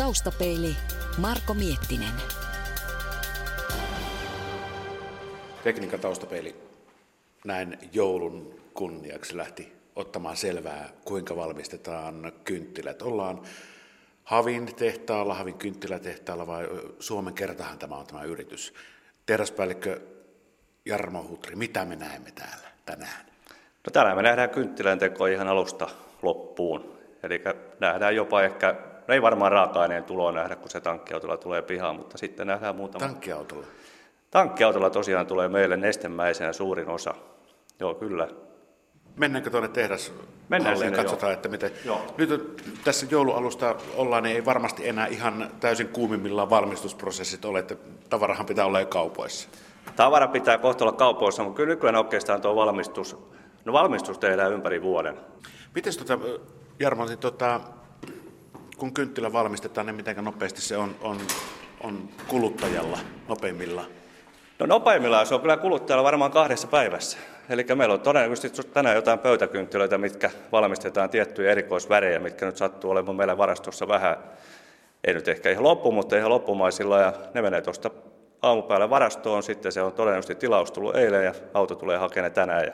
Taustapeili Marko Miettinen. Tekniikan taustapeili näin joulun kunniaksi lähti ottamaan selvää, kuinka valmistetaan kynttilät. Ollaan Havin tehtaalla, Havin kynttilätehtaalla vai Suomen kertahan tämä on tämä yritys. Teräspäällikkö Jarmo Hutri, mitä me näemme täällä tänään? No tänään me nähdään kynttilän teko ihan alusta loppuun. Eli nähdään jopa ehkä, no ei varmaan raaka-aineen tuloa nähdä, kun se tankkiautolla tulee pihaan, mutta sitten nähdään muutama. Tankkiautolla? Tankkiautolla tosiaan tulee meille nestemäisenä suurin osa. Joo, kyllä. Mennäänkö tuonne tehdas Mennään ja sinne, katsotaan, joo. että miten... Joo. Nyt tässä joulualusta ollaan, niin ei varmasti enää ihan täysin kuumimmillaan valmistusprosessit ole, että tavarahan pitää olla jo kaupoissa. Tavara pitää kohta olla kaupoissa, mutta kyllä nykyään oikeastaan tuo valmistus, no valmistus tehdään ympäri vuoden. Miten tota, Jarmo, niin tota, kun kynttilä valmistetaan, niin miten nopeasti se on, on, on kuluttajalla nopeimmillaan? No nopeimmillaan se on kyllä kuluttajalla varmaan kahdessa päivässä. Eli meillä on todennäköisesti tänään jotain pöytäkynttilöitä, mitkä valmistetaan tiettyjä erikoisvärejä, mitkä nyt sattuu olemaan meillä varastossa vähän, ei nyt ehkä ihan loppu, mutta ihan loppumaisilla, ja ne menee tuosta aamupäällä varastoon, sitten se on todennäköisesti tilaus tullut eilen, ja auto tulee hakemaan tänään, ja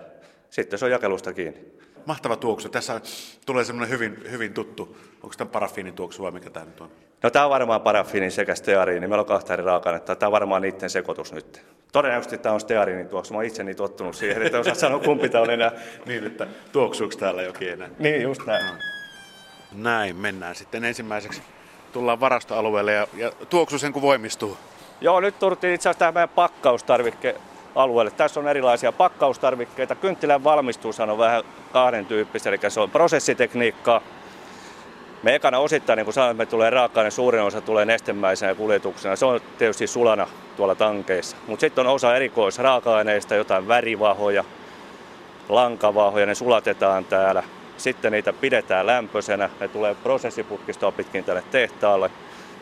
sitten se on jakelusta kiinni. Mahtava tuoksu. Tässä tulee semmoinen hyvin, hyvin tuttu. Onko tämä parafiinin tuoksu vai mikä tämä nyt on? No tämä on varmaan parafiinin sekä steariini. Meillä on kahta eri raaka-ainetta. Tämä on varmaan niiden sekoitus nyt. Todennäköisesti tämä on steariinin tuoksu. Mä oon itse niin tottunut siihen, että osaa sanoa kumpi tämä on enää. Niin, että tuoksuuko täällä jokin enää? Niin, just näin. Näin, mennään sitten ensimmäiseksi. Tullaan varastoalueelle ja, ja tuoksu sen kun voimistuu. Joo, nyt turtiin itse asiassa tähän meidän pakkaustarvikkealueelle. Tässä on erilaisia pakkaustarvikkeita. Kynttilän valmistus on vähän kahden tyyppistä, eli se on prosessitekniikkaa. Me ekana osittain, niin kuin sanoin, me tulee raaka suurin osa tulee nestemäisenä kuljetuksena. Se on tietysti sulana tuolla tankeissa. Mutta sitten on osa erikoisraaka-aineista, jotain värivahoja, lankavahoja, ne sulatetaan täällä. Sitten niitä pidetään lämpöisenä, ne tulee prosessiputkistoa pitkin tälle tehtaalle.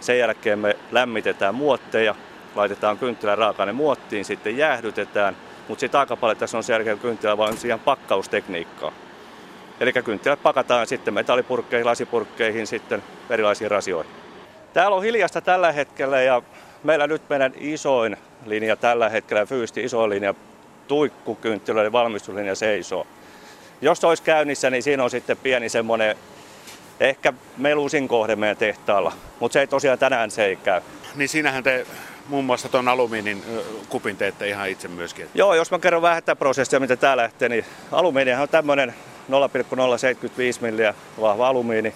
Sen jälkeen me lämmitetään muotteja, laitetaan kynttilän raaka muottiin, sitten jäähdytetään. Mutta sitten aika paljon tässä on sen jälkeen kynttilä vaan ihan pakkaustekniikkaa. Eli kynttilät pakataan sitten metallipurkkeihin, lasipurkkeihin, sitten erilaisiin rasioihin. Täällä on hiljasta tällä hetkellä ja meillä nyt meidän isoin linja tällä hetkellä, fyysisesti isoin linja, tuikkukynttilöiden valmistuslinja seisoo. Jos se olisi käynnissä, niin siinä on sitten pieni semmoinen ehkä melusin kohde meidän tehtaalla, mutta se ei tosiaan tänään se ei käy. Niin siinähän te muun muassa tuon alumiinin kupin teette ihan itse myöskin. Joo, jos mä kerron vähän tätä prosessia, miten tää lähtee, niin alumiinihan on tämmöinen 0,075 milliä vahva alumiini.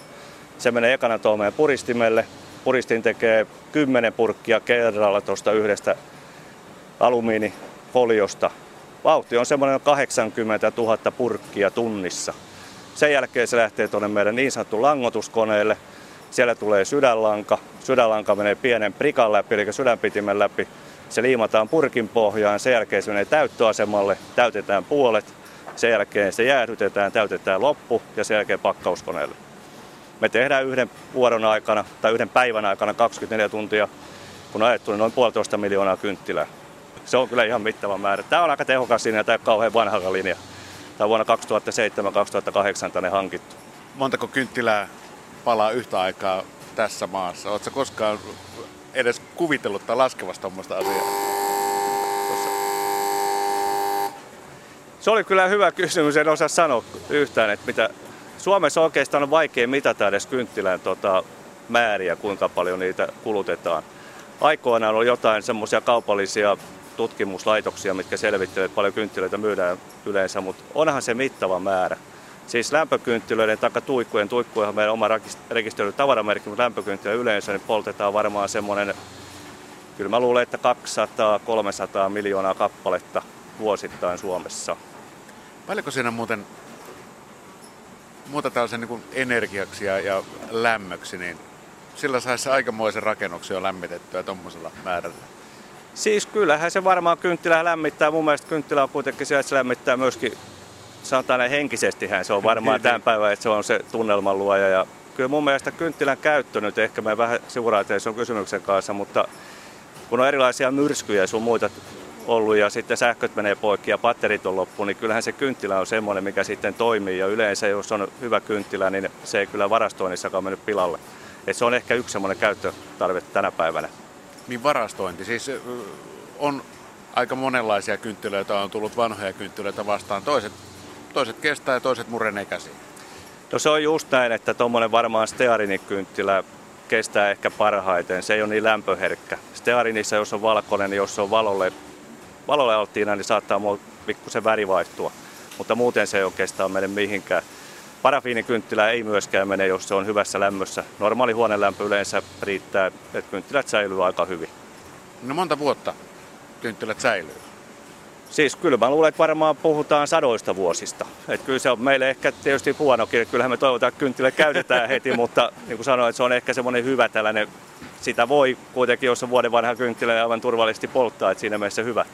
Se menee ekana tuohon meidän puristimelle. Puristin tekee 10 purkkia kerralla tuosta yhdestä alumiinifoliosta. Vauhti on semmoinen noin 80 000 purkkia tunnissa. Sen jälkeen se lähtee tuonne meidän niin sanottu langotuskoneelle. Siellä tulee sydänlanka. Sydänlanka menee pienen prikan läpi, eli sydänpitimen läpi. Se liimataan purkin pohjaan. Sen jälkeen se menee täyttöasemalle. Täytetään puolet. Sen jälkeen se jäähdytetään, täytetään loppu ja sen jälkeen pakkauskoneelle. Me tehdään yhden vuoron aikana tai yhden päivän aikana 24 tuntia, kun on ajettu niin noin puolitoista miljoonaa kynttilää. Se on kyllä ihan mittava määrä. Tämä on aika tehokas linja, tämä kauhean vanha linja. Tämä on vuonna 2007-2008 tänne hankittu. Montako kynttilää palaa yhtä aikaa tässä maassa? Oletko koskaan edes kuvitellut tai laskevasta tuommoista asiaa? Se oli kyllä hyvä kysymys, en osaa sanoa yhtään, että mitä Suomessa oikeastaan on vaikea mitata edes kynttilän tota, määriä, kuinka paljon niitä kulutetaan. Aikoinaan on jotain semmoisia kaupallisia tutkimuslaitoksia, mitkä selvittelevät, paljon kynttilöitä myydään yleensä, mutta onhan se mittava määrä. Siis lämpökynttilöiden tai tuikkujen, tuikkuja meidän oma rekisteröity tavaramerkki, mutta lämpökynttilö yleensä niin poltetaan varmaan semmoinen, kyllä mä luulen, että 200-300 miljoonaa kappaletta vuosittain Suomessa. Paljonko siinä muuten muuta tällaisen niin energiaksi ja, ja lämmöksi, niin sillä saisi aikamoisen rakennuksen jo lämmitettyä tuommoisella määrällä. Siis kyllähän se varmaan kynttilä lämmittää. Mun mielestä kynttilä on kuitenkin se, että se lämmittää myöskin, sanotaan näin henkisestihän se on varmaan tämän päivän, että se on se tunnelman luoja. Ja kyllä mun mielestä kynttilän käyttö nyt, ehkä me vähän sivuraateen sun kysymyksen kanssa, mutta kun on erilaisia myrskyjä ja sun muita ollut ja sitten sähköt menee poikki ja patterit on loppu, niin kyllähän se kynttilä on semmoinen, mikä sitten toimii. Ja yleensä jos on hyvä kynttilä, niin se ei kyllä varastoinnissakaan mennyt pilalle. Et se on ehkä yksi semmoinen käyttötarve tänä päivänä. Niin varastointi, siis on aika monenlaisia kynttilöitä, on tullut vanhoja kynttilöitä vastaan. Toiset, toiset kestää ja toiset murenee käsiin. No se on just näin, että tuommoinen varmaan stearinikynttilä kestää ehkä parhaiten. Se ei ole niin lämpöherkkä. Stearinissa, jos on valkoinen, niin jos se on valolle, valolle alttiina, niin saattaa pikkusen väri vaihtua. Mutta muuten se ei kestää mene mihinkään. Parafiinikynttilä ei myöskään mene, jos se on hyvässä lämmössä. Normaali huonelämpö yleensä riittää, että kynttilät säilyy aika hyvin. No monta vuotta kynttilät säilyy? Siis kyllä mä luulen, että varmaan puhutaan sadoista vuosista. Että kyllä se on meille ehkä tietysti huonokin. Kyllähän me toivotaan, että kynttilä käytetään heti, mutta niin kuin sanoin, että se on ehkä semmoinen hyvä tällainen. Sitä voi kuitenkin, jos on vuoden vanha kynttilä, aivan turvallisesti polttaa, että siinä mielessä hyvä.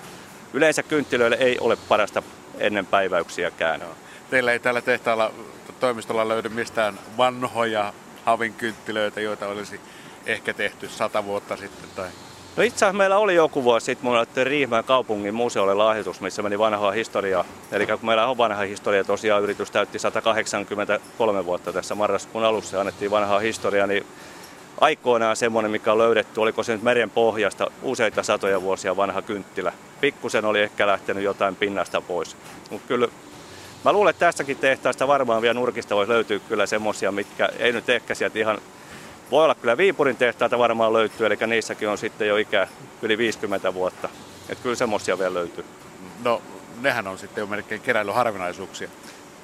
Yleensä kynttilöille ei ole parasta ennen päiväyksiäkään. No. Teillä ei täällä tehtaalla toimistolla löydy mistään vanhoja havinkynttilöitä, joita olisi ehkä tehty sata vuotta sitten tai No itse asiassa meillä oli joku vuosi sitten, mulla oli Riihmään kaupungin museolle lahjoitus, missä meni vanhaa historiaa. Eli kun meillä on vanha historia, tosiaan yritys täytti 183 vuotta tässä marraskuun alussa ja annettiin vanhaa historiaa, niin aikoinaan semmoinen, mikä on löydetty, oliko se nyt meren pohjasta useita satoja vuosia vanha kynttilä. Pikkusen oli ehkä lähtenyt jotain pinnasta pois. Mutta kyllä mä luulen, että tästäkin tehtaasta varmaan vielä nurkista voisi löytyä kyllä semmoisia, mitkä ei nyt ehkä sieltä ihan voi olla kyllä Viipurin tehtaita varmaan löytyy, eli niissäkin on sitten jo ikä yli 50 vuotta. Että kyllä semmoisia vielä löytyy. No, nehän on sitten jo melkein keräilyharvinaisuuksia.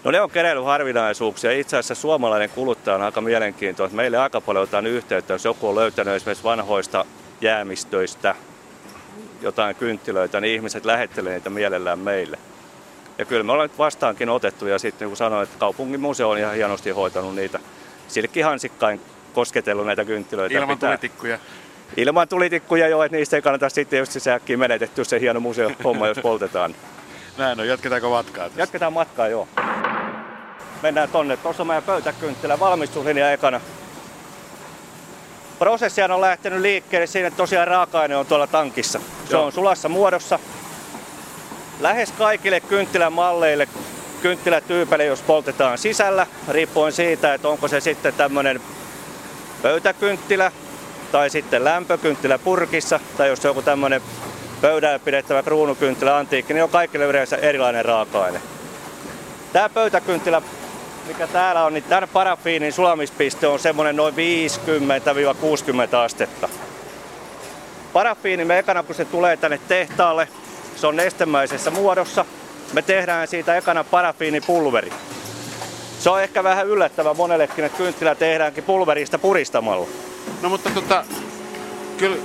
No ne on keräilyharvinaisuuksia. Itse asiassa suomalainen kuluttaja on aika mielenkiintoinen. Meille aika paljon otetaan yhteyttä, jos joku on löytänyt esimerkiksi vanhoista jäämistöistä jotain kynttilöitä, niin ihmiset lähettelee niitä mielellään meille. Ja kyllä me ollaan nyt vastaankin otettu ja sitten niin kuin sanoin, että kaupungin museo on ihan hienosti hoitanut niitä silkkihansikkain kosketellut näitä kynttilöitä. Ilman pitää. tulitikkuja. Ilman tulitikkuja jo, että niistä ei kannata sitten just se äkkiä menetetty se hieno museo homma, jos poltetaan. Näin on, jatketaanko matkaa? Tässä? Jatketaan matkaa, joo. Mennään tonne. Tuossa on meidän pöytäkynttilä valmistuslinja ekana. Prosessia on lähtenyt liikkeelle siinä, että tosiaan raaka-aine on tuolla tankissa. Se Joo. on sulassa muodossa. Lähes kaikille kynttilän malleille kynttilätyypeille, jos poltetaan sisällä, riippuen siitä, että onko se sitten tämmöinen pöytäkynttilä tai sitten lämpökynttilä purkissa tai jos joku tämmöinen pöydällä pidettävä kruunukynttilä antiikki, niin on kaikille yleensä erilainen raaka-aine. Tämä pöytäkynttilä, mikä täällä on, niin tämän parafiinin sulamispiste on semmoinen noin 50-60 astetta. Parafiini me ekana kun se tulee tänne tehtaalle, se on nestemäisessä muodossa. Me tehdään siitä ekana parafiinipulveri. Se on ehkä vähän yllättävä monellekin, että kynttilä tehdäänkin pulverista puristamalla. No mutta tota, kyllä,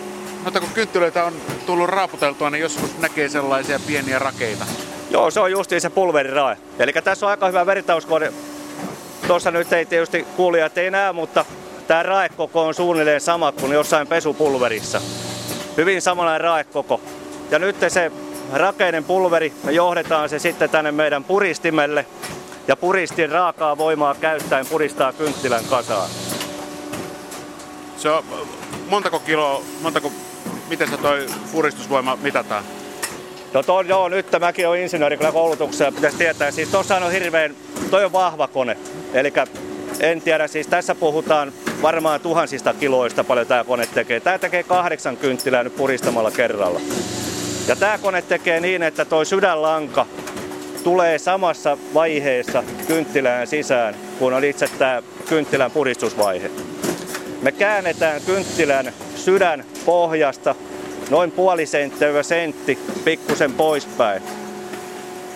mutta kun kynttilöitä on tullut raaputeltua, niin joskus näkee sellaisia pieniä rakeita. Joo, se on justiin se pulverirae. Eli tässä on aika hyvä vertauskone. Tuossa nyt ei tietysti kuulijat ei näe, mutta tämä raekoko on suunnilleen sama kuin jossain pesupulverissa. Hyvin samanlainen raekoko. Ja nyt se rakeinen pulveri, me johdetaan se sitten tänne meidän puristimelle, ja puristin raakaa voimaa käyttäen puristaa kynttilän kasaan. Se on montako kiloa, montako, miten se toi puristusvoima mitataan? No to, joo, nyt mäkin olen insinööri kyllä koulutuksessa, pitäisi tietää. Siis tuossa on hirveän, toi on vahva kone. Eli en tiedä, siis tässä puhutaan varmaan tuhansista kiloista paljon tämä kone tekee. Tämä tekee kahdeksan kynttilää nyt puristamalla kerralla. Ja tämä kone tekee niin, että toi sydänlanka tulee samassa vaiheessa kynttilään sisään, kun on itse tämä kynttilän puristusvaihe. Me käännetään kynttilän sydän pohjasta noin puoli senttiä sentti pikkusen poispäin.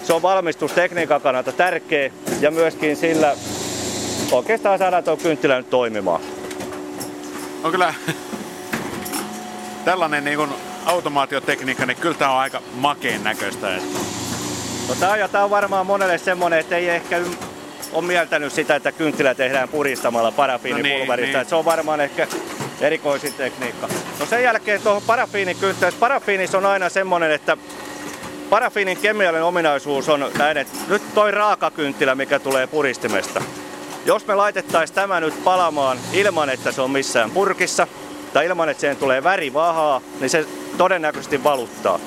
Se on valmistustekniikan kannalta tärkeä ja myöskin sillä oikeastaan saadaan tuo kynttilä nyt toimimaan. On kyllä tällainen niin automaatiotekniikka, niin kyllä tämä on aika makeen näköistä. Että No tää, ja tää on varmaan monelle semmonen, että ei ehkä ole mieltänyt sitä, että kynttilä tehdään puristamalla parafiinipulverista. No niin, niin. Se on varmaan ehkä erikoisin tekniikka. No sen jälkeen tuohon parafiinikynttilään. Parafiinis on aina semmonen, että parafiinin kemiallinen ominaisuus on näin, että nyt toi raakakynttilä, mikä tulee puristimesta. Jos me laitettaisiin tämä nyt palamaan ilman, että se on missään purkissa, tai ilman, että siihen tulee värivahaa, niin se todennäköisesti valuttaa.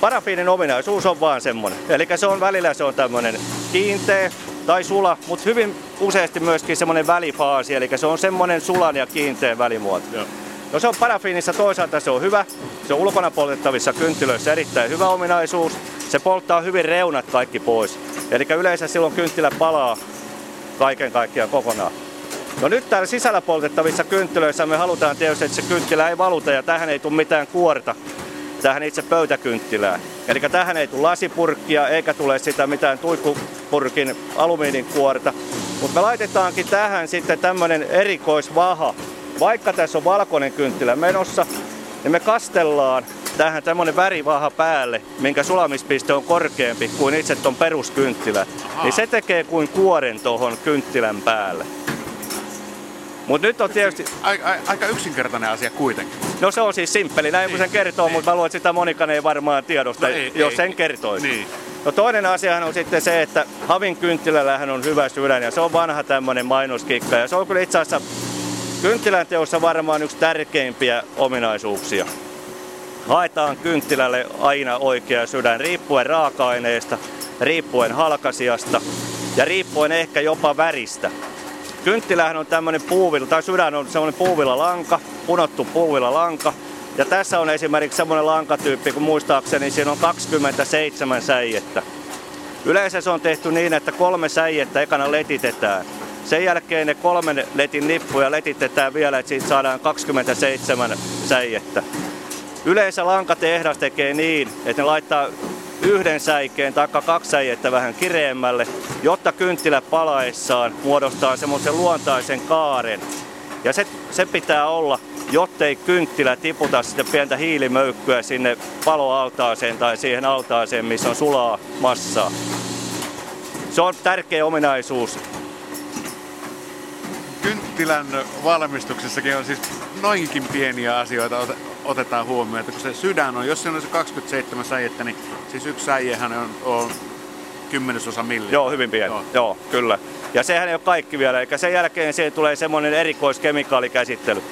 Parafiinin ominaisuus on vaan semmonen. Eli se on välillä se on tämmönen kiinteä, tai sula, mutta hyvin useasti myöskin semmoinen välifaasi, eli se on semmoinen sulan ja kiinteän välimuoto. Joo. No se on parafiinissa toisaalta se on hyvä, se on ulkona poltettavissa kynttilöissä erittäin hyvä ominaisuus. Se polttaa hyvin reunat kaikki pois. Eli yleensä silloin kynttilä palaa kaiken kaikkiaan kokonaan. No nyt täällä sisällä poltettavissa kynttilöissä me halutaan tietysti, että se kynttilä ei valuta ja tähän ei tule mitään kuorta tähän itse pöytäkynttilään. Eli tähän ei tule lasipurkkia eikä tule sitä mitään tuikkupurkin alumiininkuorta. Mutta me laitetaankin tähän sitten tämmöinen erikoisvaha. Vaikka tässä on valkoinen kynttilä menossa, niin me kastellaan tähän tämmöinen värivaha päälle, minkä sulamispiste on korkeampi kuin itse ton peruskynttilä. Aha. Niin se tekee kuin kuoren tuohon kynttilän päälle. Mutta nyt on tietysti... Aika, aika yksinkertainen asia kuitenkin. No se on siis simppeli, näin niin, kun sen kertoo, niin. mutta mä luulen, että sitä monikaan ei varmaan tiedosta, no ei, jos ei, sen kertoisi. Niin. No toinen asiahan on sitten se, että Havin kynttilällähän on hyvä sydän ja se on vanha tämmöinen mainoskikka ja se on kyllä itse asiassa kynttilän teossa varmaan yksi tärkeimpiä ominaisuuksia. Haetaan kynttilälle aina oikea sydän riippuen raaka-aineesta, riippuen halkasiasta ja riippuen ehkä jopa väristä. Kynttilähän on tämmöinen puuvilla, tai sydän on semmoinen puuvilla lanka, punottu puuvilla lanka. Ja tässä on esimerkiksi semmoinen lankatyyppi, kun muistaakseni siinä on 27 säijettä. Yleensä se on tehty niin, että kolme säijettä ekana letitetään. Sen jälkeen ne kolmen letin nippuja letitetään vielä, että siitä saadaan 27 säijettä. Yleensä lankatehdas tekee niin, että ne laittaa yhden säikeen tai kaksi säijettä vähän kireemmälle, jotta kynttilä palaessaan muodostaa semmoisen luontaisen kaaren. Ja se, se pitää olla, jottei kynttilä tiputa sitten pientä hiilimöykkyä sinne paloaltaaseen tai siihen altaaseen, missä on sulaa massaa. Se on tärkeä ominaisuus. Kynttilän valmistuksessakin on siis noinkin pieniä asioita otetaan huomioon, että kun se sydän on, jos se on se 27 säijettä, niin siis yksi säijehän on, on kymmenesosa milliä. Joo, hyvin pieni. Joo. Joo, kyllä. Ja sehän ei ole kaikki vielä, eikä sen jälkeen siihen tulee semmoinen erikoiskemikaalikäsittely.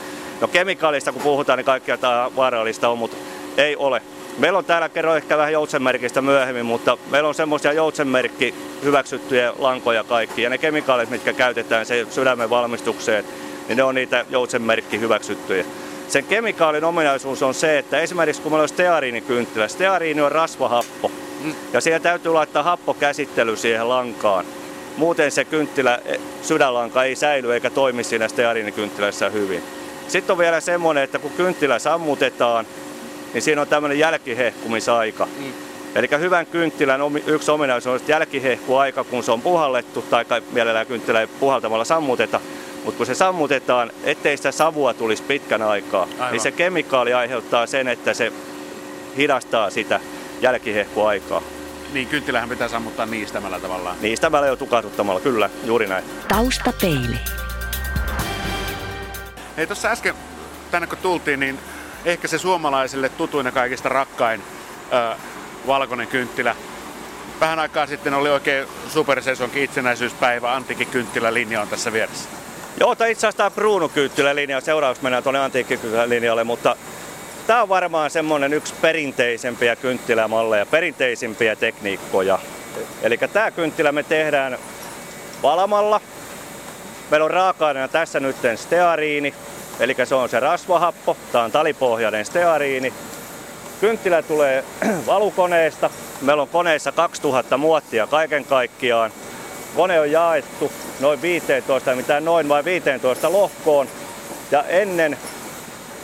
No kemikaalista kun puhutaan, niin kaikkea tämä vaarallista on, mutta ei ole. Meillä on täällä, kerro ehkä vähän joutsenmerkistä myöhemmin, mutta meillä on semmoisia joutsenmerkki hyväksyttyjä lankoja kaikki. Ja ne kemikaalit, mitkä käytetään se sydämen valmistukseen, niin ne on niitä joutsenmerkki hyväksyttyjä. Sen kemikaalin ominaisuus on se, että esimerkiksi kun meillä on steariinikynttilä, steariini on rasvahappo. Mm. Ja siihen täytyy laittaa happokäsittely siihen lankaan. Muuten se kynttilä, e, sydänlanka ei säily eikä toimi siinä steariinikynttilässä hyvin. Sitten on vielä semmoinen, että kun kynttilä sammutetaan, niin siinä on tämmöinen jälkihehkumisaika. Mm. Eli hyvän kynttilän yksi ominaisuus on jälkihehkuaika, kun se on puhallettu, tai mielellään kynttilä ei puhaltamalla sammuteta, mutta kun se sammutetaan, ettei sitä savua tulisi pitkän aikaa, Aivan. niin se kemikaali aiheuttaa sen, että se hidastaa sitä jälkihehkuaikaa. Niin, kynttilähän pitää sammuttaa niistämällä tavallaan. Niistämällä jo tukahduttamalla, kyllä, juuri näin. Taustapeili. Hei, tuossa äsken, tänne kun tultiin, niin ehkä se suomalaisille tutuin ja kaikista rakkain ö, valkoinen kynttilä. Vähän aikaa sitten oli oikein supersesonkin itsenäisyyspäivä, Antikin kynttilälinja on tässä vieressä. Joo, tai itse asiassa tämä Bruno-kynttilälinja, seuraavaksi mennään tuonne antiikkikynttilälinjalle, mutta tämä on varmaan semmoinen yksi perinteisempiä kynttilämalleja, perinteisimpiä tekniikkoja. Eli tämä kynttilä me tehdään valamalla. Meillä on raaka tässä nyt steariini, eli se on se rasvahappo. Tämä on talipohjainen steariini. Kynttilä tulee valukoneesta. Meillä on koneessa 2000 muottia kaiken kaikkiaan. Kone on jaettu noin 15, mitään noin vai 15 lohkoon. Ja ennen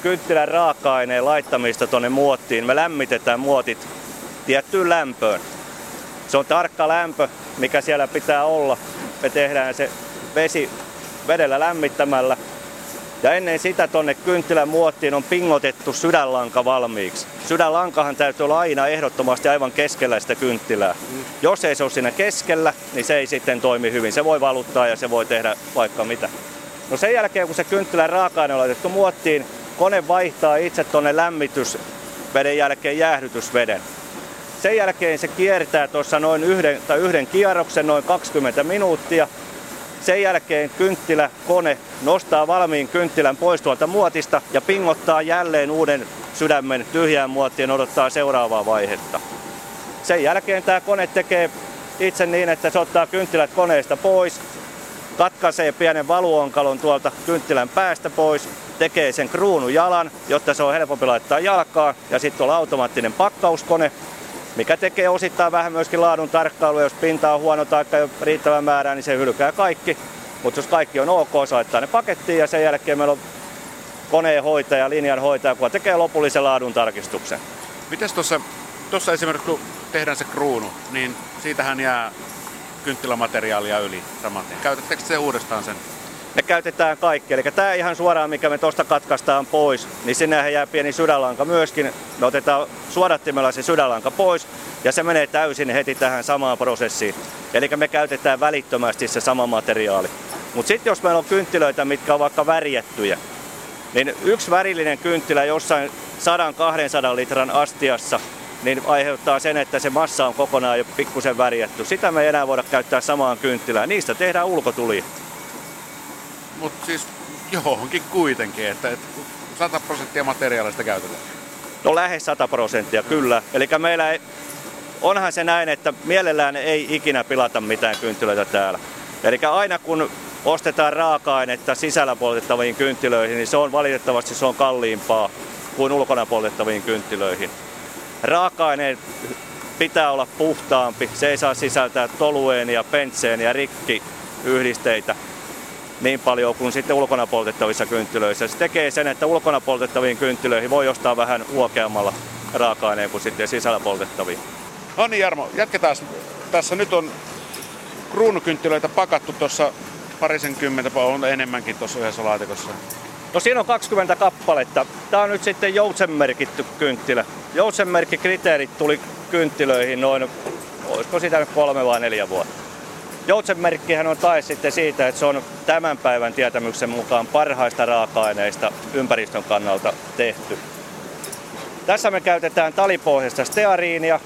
kynttilän raaka-aineen laittamista tuonne muottiin me lämmitetään muotit tiettyyn lämpöön. Se on tarkka lämpö, mikä siellä pitää olla. Me tehdään se vesi vedellä lämmittämällä ja ennen sitä tonne kynttilän muottiin on pingotettu sydänlanka valmiiksi. Sydänlankahan täytyy olla aina ehdottomasti aivan keskellä sitä kynttilää. Jos ei se ole siinä keskellä, niin se ei sitten toimi hyvin. Se voi valuttaa ja se voi tehdä vaikka mitä. No sen jälkeen, kun se kynttilän raaka-aine on laitettu muottiin, kone vaihtaa itse tuonne lämmitysveden jälkeen jäähdytysveden. Sen jälkeen se kiertää tuossa noin yhden, tai yhden kierroksen noin 20 minuuttia sen jälkeen kynttilä, kone nostaa valmiin kynttilän pois tuolta muotista ja pingottaa jälleen uuden sydämen tyhjään muottiin odottaa seuraavaa vaihetta. Sen jälkeen tämä kone tekee itse niin, että se ottaa kynttilät koneesta pois, katkaisee pienen valuonkalon tuolta kynttilän päästä pois, tekee sen kruunujalan, jotta se on helpompi laittaa jalkaan. Ja sitten on automaattinen pakkauskone, mikä tekee osittain vähän myöskin laadun tarkkailua. Jos pinta on huono tai ei ole riittävän määrää, niin se hylkää kaikki. Mutta jos kaikki on ok, se laittaa ne pakettiin ja sen jälkeen meillä on koneenhoitaja, linjanhoitaja, joka tekee lopullisen laadun tarkistuksen. Mites tuossa, tuossa esimerkiksi kun tehdään se kruunu, niin siitähän jää kynttilämateriaalia yli samaten. Käytättekö se uudestaan sen? Ne käytetään kaikki. Eli tämä ihan suoraan, mikä me tuosta katkaistaan pois, niin sinne jää pieni sydänlanka myöskin. Me otetaan suodattimella se sydänlanka pois ja se menee täysin heti tähän samaan prosessiin. Eli me käytetään välittömästi se sama materiaali. Mutta sitten jos meillä on kynttilöitä, mitkä on vaikka värjettyjä, niin yksi värillinen kynttilä jossain 100-200 litran astiassa niin aiheuttaa sen, että se massa on kokonaan jo pikkusen värjätty. Sitä me ei enää voida käyttää samaan kynttilään. Niistä tehdään ulkotuli. Mutta siis johonkin kuitenkin, että, että 100 prosenttia materiaalista käytetään. No lähes 100 prosenttia, kyllä. Eli meillä ei, onhan se näin, että mielellään ei ikinä pilata mitään kynttilöitä täällä. Eli aina kun ostetaan raaka-ainetta sisällä poltettaviin kynttilöihin, niin se on valitettavasti se on kalliimpaa kuin ulkona poltettaviin kynttilöihin. Raaka-aineen pitää olla puhtaampi, se ei saa sisältää tolueenia, pentseeniä, rikkiyhdisteitä niin paljon kuin sitten ulkona poltettavissa kynttilöissä. Se tekee sen, että ulkona poltettaviin kynttilöihin voi ostaa vähän huokeammalla raaka-aineen kuin sitten sisällä poltettaviin. No niin Jarmo, jatketaan. Tässä nyt on kruunukynttilöitä pakattu tuossa parisenkymmentä, on enemmänkin tuossa yhdessä laatikossa. No siinä on 20 kappaletta. Tämä on nyt sitten joutsenmerkitty kynttilä. Joutsenmerkkikriteerit tuli kynttilöihin noin, olisiko sitä nyt kolme vai neljä vuotta. Joutsenmerkkihän on tae sitten siitä, että se on tämän päivän tietämyksen mukaan parhaista raaka-aineista ympäristön kannalta tehty. Tässä me käytetään talipohjaista steariinia,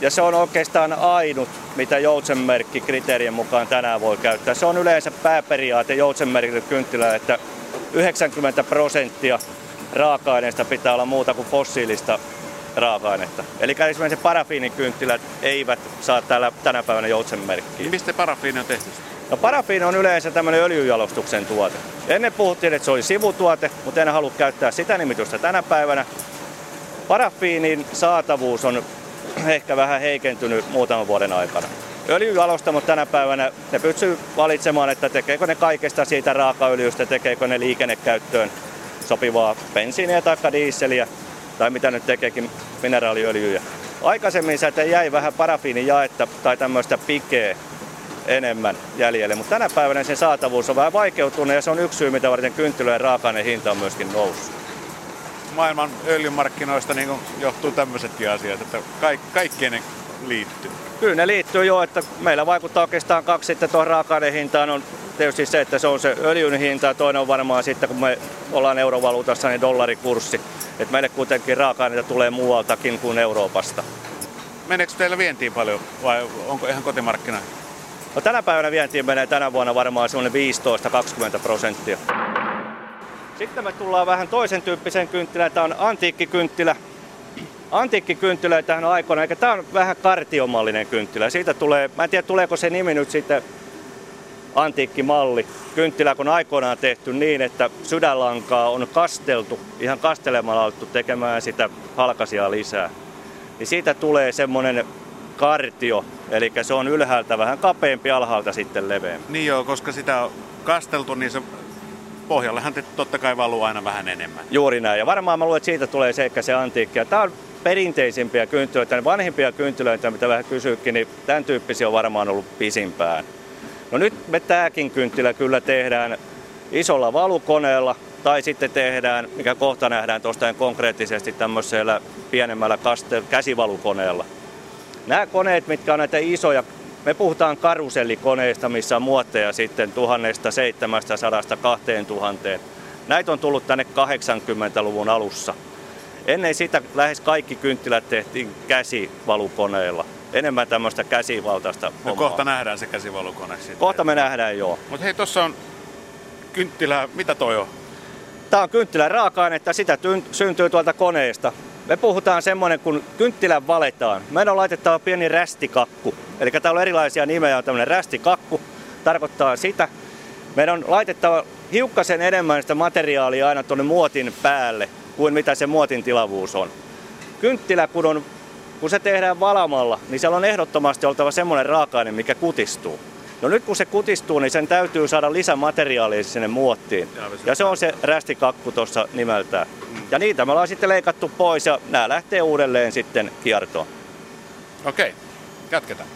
ja se on oikeastaan ainut, mitä joutsenmerkki kriteerien mukaan tänään voi käyttää. Se on yleensä pääperiaate joutsenmerkillä kynttilä, että 90 prosenttia raaka-aineista pitää olla muuta kuin fossiilista raaka-ainetta. Eli esimerkiksi parafiinikynttilät eivät saa täällä, tänä päivänä joutsenmerkkiä. Mistä parafiini on tehty? No parafiini on yleensä tämmöinen öljyjalostuksen tuote. Ennen puhuttiin, että se oli sivutuote, mutta en halua käyttää sitä nimitystä tänä päivänä. Parafiinin saatavuus on ehkä vähän heikentynyt muutaman vuoden aikana. Öljyjalostamot tänä päivänä, ne pystyy valitsemaan, että tekeekö ne kaikesta siitä raakaöljystä, tekeekö ne liikennekäyttöön sopivaa bensiiniä tai diisseliä, tai mitä nyt tekeekin mineraaliöljyjä. Aikaisemmin sieltä jäi vähän parafiinijaetta tai tämmöistä pikeä enemmän jäljelle, mutta tänä päivänä sen saatavuus on vähän vaikeutunut ja se on yksi syy, mitä varten kynttilöiden raaka hinta on myöskin noussut maailman öljymarkkinoista niin johtuu tämmöisetkin asiat, että kaikki, kaikkien ne liittyy. Kyllä ne liittyy jo, että meillä vaikuttaa oikeastaan kaksi sitten tuohon raaka hintaan on tietysti se, että se on se öljyn hinta ja toinen on varmaan sitten, kun me ollaan eurovaluutassa, niin dollarikurssi. Että meille kuitenkin raaka tulee muualtakin kuin Euroopasta. Meneekö teillä vientiin paljon vai onko ihan kotimarkkina? No tänä päivänä vientiin menee tänä vuonna varmaan semmoinen 15-20 prosenttia. Sitten me tullaan vähän toisen tyyppiseen kynttilään. Tämä on antiikkikynttilä. Antiikkikynttilöitähän on aikoina, eikä tämä on vähän kartiomallinen kynttilä. Siitä tulee, mä en tiedä tuleeko se nimi nyt sitten antiikkimalli. Kynttilä kun aikoinaan tehty niin, että sydänlankaa on kasteltu, ihan kastelemalla alettu tekemään sitä halkasia lisää. Niin siitä tulee semmoinen kartio, eli se on ylhäältä vähän kapeampi, alhaalta sitten leveämpi. Niin joo, koska sitä on kasteltu, niin se pohjallehan totta kai valuu aina vähän enemmän. Juuri näin. Ja varmaan mä luulen, että siitä tulee seikka se antiikki. Ja tämä on perinteisimpiä kynttilöitä, vanhimpia kynttilöitä, mitä vähän kysyykin, niin tämän tyyppisiä on varmaan ollut pisimpään. No nyt me tämäkin kynttilä kyllä tehdään isolla valukoneella, tai sitten tehdään, mikä kohta nähdään tuosta konkreettisesti tämmöisellä pienemmällä käsivalukoneella. Nämä koneet, mitkä on näitä isoja me puhutaan karusellikoneista, missä on muotteja sitten 1700 2000. Näitä on tullut tänne 80-luvun alussa. Ennen sitä lähes kaikki kynttilät tehtiin käsivalukoneilla. Enemmän tämmöistä käsivaltaista no, kohta nähdään se käsivalukone sitten. Kohta me nähdään, joo. Mutta hei, tuossa on kynttilä, mitä toi on? Tämä on kynttilän raaka-ainetta, sitä syntyy tuolta koneesta. Me puhutaan semmoinen, kun kynttilän valetaan. Meidän on laitettava pieni rästikakku. Eli täällä on erilaisia nimejä, on tämmöinen rästikakku. Tarkoittaa sitä. Meidän on laitettava hiukkasen enemmän sitä materiaalia aina tuonne muotin päälle, kuin mitä se muotin tilavuus on. Kynttilä, kun, on, kun se tehdään valamalla, niin siellä on ehdottomasti oltava semmoinen raaka-aine, mikä kutistuu. No nyt kun se kutistuu, niin sen täytyy saada lisämateriaalia sinne muottiin. Ja se on se rästikakku tuossa nimeltään. Ja niitä me ollaan sitten leikattu pois ja nämä lähtee uudelleen sitten kiertoon. Okei, jatketaan.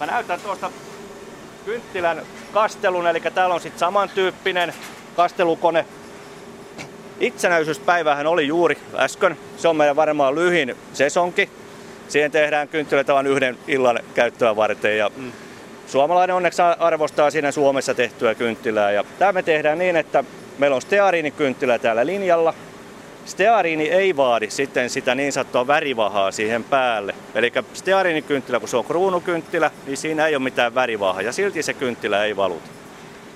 Mä näytän tuosta kynttilän kastelun, eli täällä on sitten samantyyppinen kastelukone. Itsenäisyyspäivähän oli juuri äsken. Se on meidän varmaan lyhin sesonki. Siihen tehdään kynttilöitä vain yhden illan käyttöä varten. Ja mm. Suomalainen onneksi arvostaa siinä Suomessa tehtyä kynttilää. Ja tämä me tehdään niin, että meillä on steariinikynttilä täällä linjalla. Steariini ei vaadi sitten sitä niin sanottua värivahaa siihen päälle. Eli steariinikynttilä, kun se on kruunukynttilä, niin siinä ei ole mitään värivahaa ja silti se kynttilä ei valuta.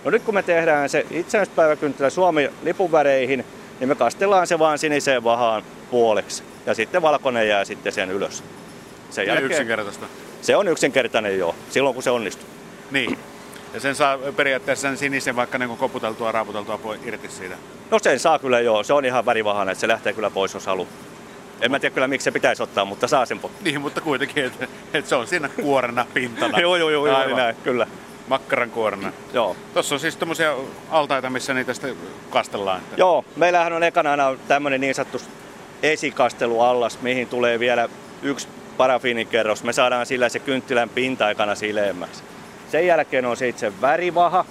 No nyt kun me tehdään se itsenäispäiväkynttilä Suomi lipunväreihin, niin me kastellaan se vaan siniseen vahaan puoleksi. Ja sitten valkoinen jää sitten sen ylös. Sen jälkeen, yksinkertaista. Se on yksinkertainen joo, silloin kun se onnistuu. Niin. Ja sen saa periaatteessa sen sinisen vaikka niin koputeltua, raaputeltua irti siitä. No sen saa kyllä joo, se on ihan värivahana, että se lähtee kyllä pois jos haluaa. En mä tiedä kyllä miksi se pitäisi ottaa, mutta saa sen pois. Niin, mutta kuitenkin, että, että se on siinä kuorena pintana. joo, joo, joo, joo näin, kyllä. Makkaran kuorena. Joo. Tuossa on siis tämmöisiä altaita, missä niitä sitten kastellaan. Joo, meillähän on ekana aina tämmöinen niin sanottu esikasteluallas, mihin tulee vielä yksi parafiinikerros. Me saadaan sillä se kynttilän pinta-aikana sileemmäksi. Sen jälkeen on se itse värivaha.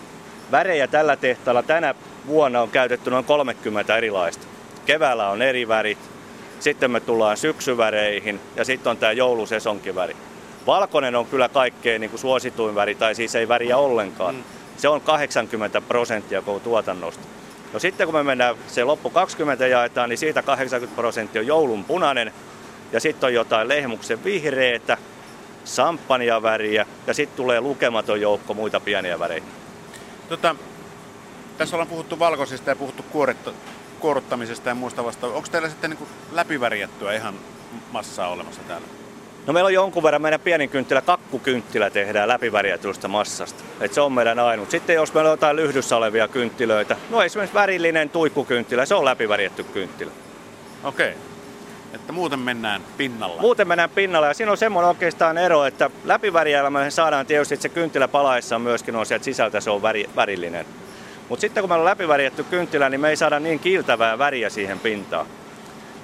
Värejä tällä tehtaalla tänä vuonna on käytetty noin 30 erilaista. Keväällä on eri värit, sitten me tullaan syksyväreihin ja sitten on tämä joulusesonkiväri. Valkoinen on kyllä kaikkein niin kuin suosituin väri, tai siis ei väriä ollenkaan. Mm. Se on 80 prosenttia koko tuotannosta. No sitten kun me mennään, se loppu 20 jaetaan, niin siitä 80 prosenttia on joulun punainen, ja sitten on jotain lehmuksen vihreitä, samppania-väriä ja sitten tulee lukematon joukko muita pieniä värejä. Tota, tässä ollaan puhuttu valkoisista ja puhuttu kuorittu, kuoruttamisesta ja muusta vasta. Onko teillä sitten niin läpivärjättyä ihan massaa olemassa täällä? No meillä on jonkun verran meidän pienin kynttilä, kakkukynttilä tehdään läpivärjätystä massasta. Et se on meidän ainut. Sitten jos meillä on jotain lyhdyssä olevia kynttilöitä, no esimerkiksi värillinen tuikkukynttilä, se on läpivärjätty kynttilä. Okei. Okay. Että muuten mennään pinnalla. Muuten mennään pinnalla ja siinä on semmoinen oikeastaan ero, että läpivärjäällä me saadaan tietysti, että se kynttilä palaessa myöskin on sieltä sisältä se on väri, värillinen. Mutta sitten kun meillä on läpivärjätty kynttilä, niin me ei saada niin kiiltävää väriä siihen pintaan.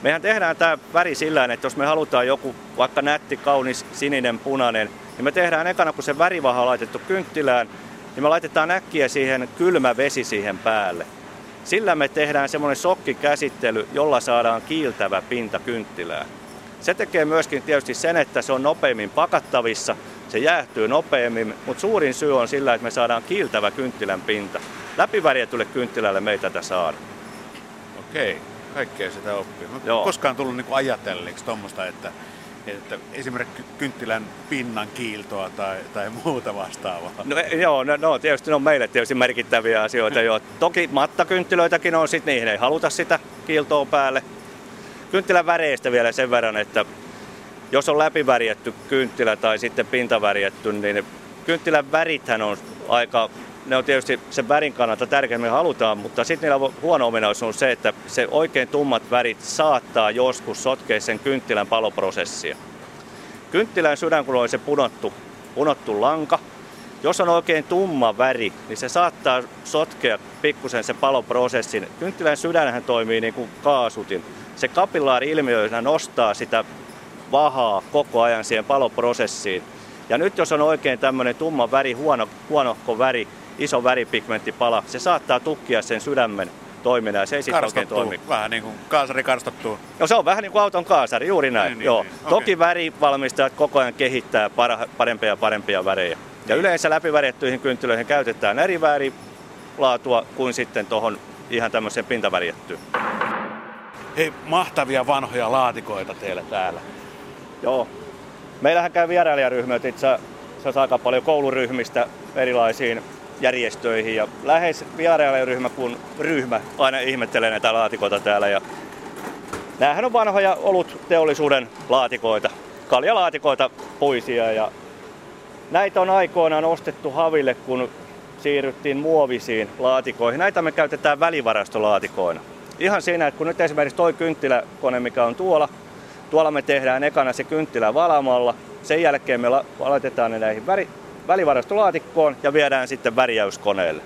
Mehän tehdään tämä väri sillä että jos me halutaan joku vaikka nätti, kaunis, sininen, punainen, niin me tehdään ekana, kun se värivaha on laitettu kynttilään, niin me laitetaan äkkiä siihen kylmä vesi siihen päälle. Sillä me tehdään semmoinen sokkikäsittely, jolla saadaan kiiltävä pinta kynttilään. Se tekee myöskin tietysti sen, että se on nopeammin pakattavissa, se jäähtyy nopeammin, mutta suurin syy on sillä, että me saadaan kiiltävä kynttilän pinta. Läpivärjätylle kynttilälle me ei tätä saada. Okei, kaikkea sitä oppii. Mä Joo. koskaan tullut niinku ajatelleeksi tuommoista, että että esimerkiksi kynttilän pinnan kiiltoa tai, tai muuta vastaavaa. No, e, joo, no, no, tietysti ne on meille tietysti merkittäviä asioita. jo. Toki mattakynttilöitäkin on, sit niihin ei haluta sitä kiiltoa päälle. Kynttilän väreistä vielä sen verran, että jos on läpivärjätty kynttilä tai sitten pintavärjätty, niin kynttilän värithän on aika ne on tietysti sen värin kannalta tärkeämmin halutaan, mutta sitten niillä huono ominaisuus on se, että se oikein tummat värit saattaa joskus sotkea sen kynttilän paloprosessia. Kynttilän sydän, kun on se punottu, punottu lanka, jos on oikein tumma väri, niin se saattaa sotkea pikkusen se paloprosessin. Kynttilän sydänhän toimii niin kuin kaasutin. Se kapillaari-ilmiö nostaa sitä vahaa koko ajan siihen paloprosessiin. Ja nyt jos on oikein tämmöinen tumma väri, huono, huonohko väri, iso väripigmenttipala, se saattaa tukkia sen sydämen toiminnan ja se ei sitten oikein toimi. Vähän niin kuin kaasari karstottuu. No se on vähän niin kuin auton kaasari, juuri näin. Niin, Joo. Niin, niin. Toki okay. värivalmistajat koko ajan kehittää parempia ja parempia värejä. Ja niin. yleensä läpivärjättyihin kynttilöihin käytetään eri värilaatua kuin sitten tuohon ihan tämmöiseen pintavärjättyyn. Hei, mahtavia vanhoja laatikoita teillä täällä. Joo. Meillähän käy vierailijaryhmät itse asiassa aika paljon kouluryhmistä erilaisiin järjestöihin ja lähes vierailijaryhmä kun ryhmä aina ihmettelee näitä laatikoita täällä ja Nämähän on vanhoja olutteollisuuden laatikoita, kaljalaatikoita puisia ja näitä on aikoinaan ostettu haville, kun siirryttiin muovisiin laatikoihin. Näitä me käytetään välivarastolaatikoina. Ihan siinä, että kun nyt esimerkiksi toi kynttiläkone, mikä on tuolla, tuolla me tehdään ekana se kynttilä valamalla, sen jälkeen me laitetaan ne näihin väri, välivarastolaatikkoon ja viedään sitten värjäyskoneelle.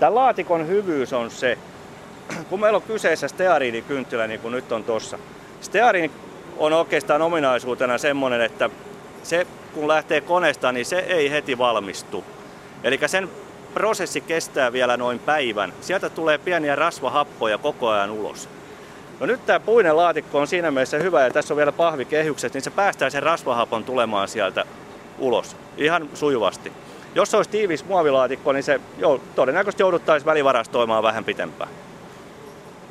Tämän laatikon hyvyys on se, kun meillä on kyseessä steariinikynttilä, niin kuin nyt on tuossa. Steariini on oikeastaan ominaisuutena semmoinen, että se kun lähtee koneesta, niin se ei heti valmistu. Eli sen prosessi kestää vielä noin päivän. Sieltä tulee pieniä rasvahappoja koko ajan ulos. No nyt tämä puinen laatikko on siinä mielessä hyvä ja tässä on vielä pahvikehykset, niin se päästää sen rasvahapon tulemaan sieltä ulos ihan sujuvasti. Jos se olisi tiivis muovilaatikko, niin se jo, todennäköisesti jouduttaisiin välivarastoimaan vähän pitempään.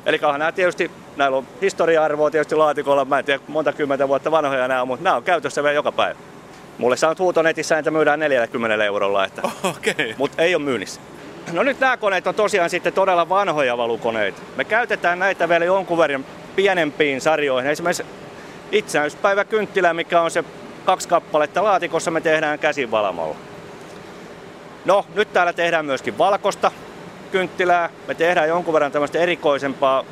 Eli nämä tietysti, näillä on historia-arvoa tietysti laatikolla, mä en tiedä monta kymmentä vuotta vanhoja nämä on, mutta nämä on käytössä vielä joka päivä. Mulle saanut huuto netissä, että myydään 40 eurolla, että, okay. mutta ei ole myynnissä. No nyt nämä koneet on tosiaan sitten todella vanhoja valukoneita. Me käytetään näitä vielä jonkun verran pienempiin sarjoihin. Esimerkiksi itsenäisyyspäivä kynttilä, mikä on se kaksi kappaletta laatikossa, me tehdään käsivalamalla. No, nyt täällä tehdään myöskin valkosta kynttilää. Me tehdään jonkun verran tämmöistä erikoisempaa,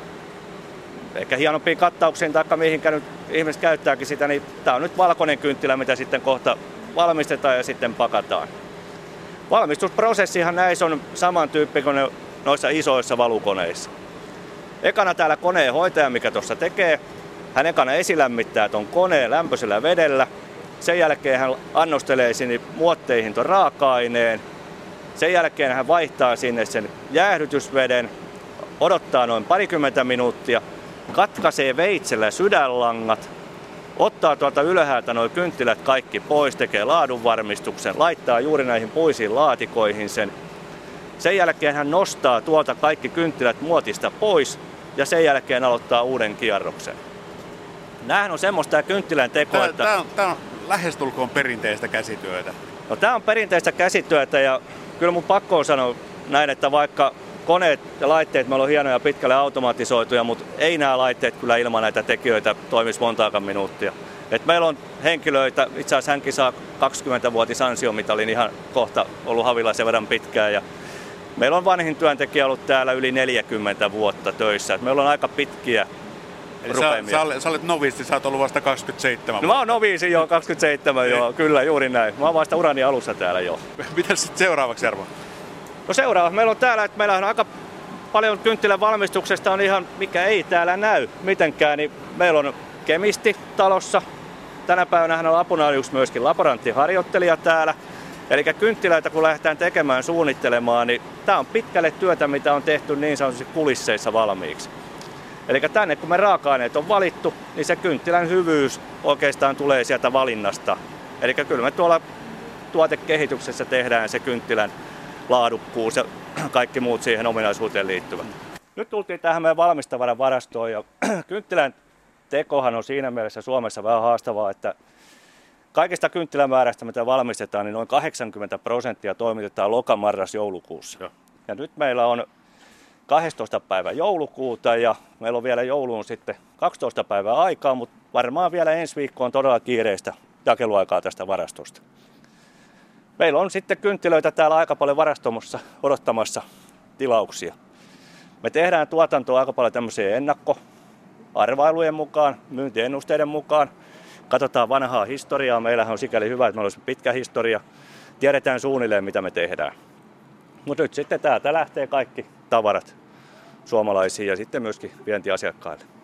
ehkä hienompia kattauksiin tai mihinkä nyt ihmiset käyttääkin sitä, niin tämä on nyt valkoinen kynttilä, mitä sitten kohta valmistetaan ja sitten pakataan. Valmistusprosessihan näissä on samantyyppi kuin noissa isoissa valukoneissa. Ekana täällä koneen hoitaja, mikä tuossa tekee, hän ekana esilämmittää tuon koneen lämpöisellä vedellä. Sen jälkeen hän annostelee sinne muotteihin tuon raaka-aineen. Sen jälkeen hän vaihtaa sinne sen jäähdytysveden, odottaa noin parikymmentä minuuttia, katkaisee veitsellä sydänlangat, ottaa tuolta ylhäältä noin kynttilät kaikki pois, tekee laadunvarmistuksen, laittaa juuri näihin puisiin laatikoihin sen. Sen jälkeen hän nostaa tuolta kaikki kynttilät muotista pois ja sen jälkeen aloittaa uuden kierroksen. Nämähän on semmoista kynttilän teko, että... Tämä on, tämä on lähestulkoon perinteistä käsityötä. No tämä on perinteistä käsityötä ja kyllä mun pakko on sanoa näin, että vaikka koneet ja laitteet meillä on hienoja pitkälle automatisoituja, mutta ei nämä laitteet kyllä ilman näitä tekijöitä toimisi montaakaan minuuttia. Et meillä on henkilöitä, itse asiassa hänkin saa 20-vuotis ansiomitalin ihan kohta ollut havilla sen verran pitkään. Ja meillä on vanhin työntekijä ollut täällä yli 40 vuotta töissä. Et meillä on aika pitkiä Eli sä, sä, sä olet novisti, sä oot ollut vasta 27 no, mä oon noviisi jo, 27 joo, kyllä juuri näin. Mä oon vasta urani alussa täällä jo. Mitä sitten seuraavaksi Jarmo? No seuraava. Meillä on täällä, että meillä on aika paljon kynttilän valmistuksesta on ihan, mikä ei täällä näy mitenkään, niin meillä on kemisti talossa. Tänä päivänä hän on apuna just myöskin laboranttiharjoittelija täällä. Eli kynttilöitä kun lähdetään tekemään, suunnittelemaan, niin tämä on pitkälle työtä, mitä on tehty niin sanotusti kulisseissa valmiiksi. Eli tänne kun me raaka-aineet on valittu, niin se kynttilän hyvyys oikeastaan tulee sieltä valinnasta. Eli kyllä me tuolla tuotekehityksessä tehdään se kynttilän laadukkuus ja kaikki muut siihen ominaisuuteen liittyvät. Nyt tultiin tähän meidän valmistavaran varastoon ja kynttilän tekohan on siinä mielessä Suomessa vähän haastavaa, että kaikista kynttilämäärästä, mitä valmistetaan, niin noin 80 prosenttia toimitetaan lokamarras joulukuussa. Ja. ja nyt meillä on 12. päivä joulukuuta ja meillä on vielä jouluun sitten 12 päivää aikaa, mutta varmaan vielä ensi viikko on todella kiireistä jakeluaikaa tästä varastosta. Meillä on sitten kynttilöitä täällä aika paljon varastomossa odottamassa tilauksia. Me tehdään tuotantoa aika paljon tämmöisiä ennakkoarvailujen mukaan, myyntiennusteiden mukaan. Katsotaan vanhaa historiaa. Meillähän on sikäli hyvä, että meillä on pitkä historia. Tiedetään suunnilleen, mitä me tehdään. Mutta nyt sitten täältä lähtee kaikki tavarat suomalaisiin ja sitten myöskin vientiasiakkaille.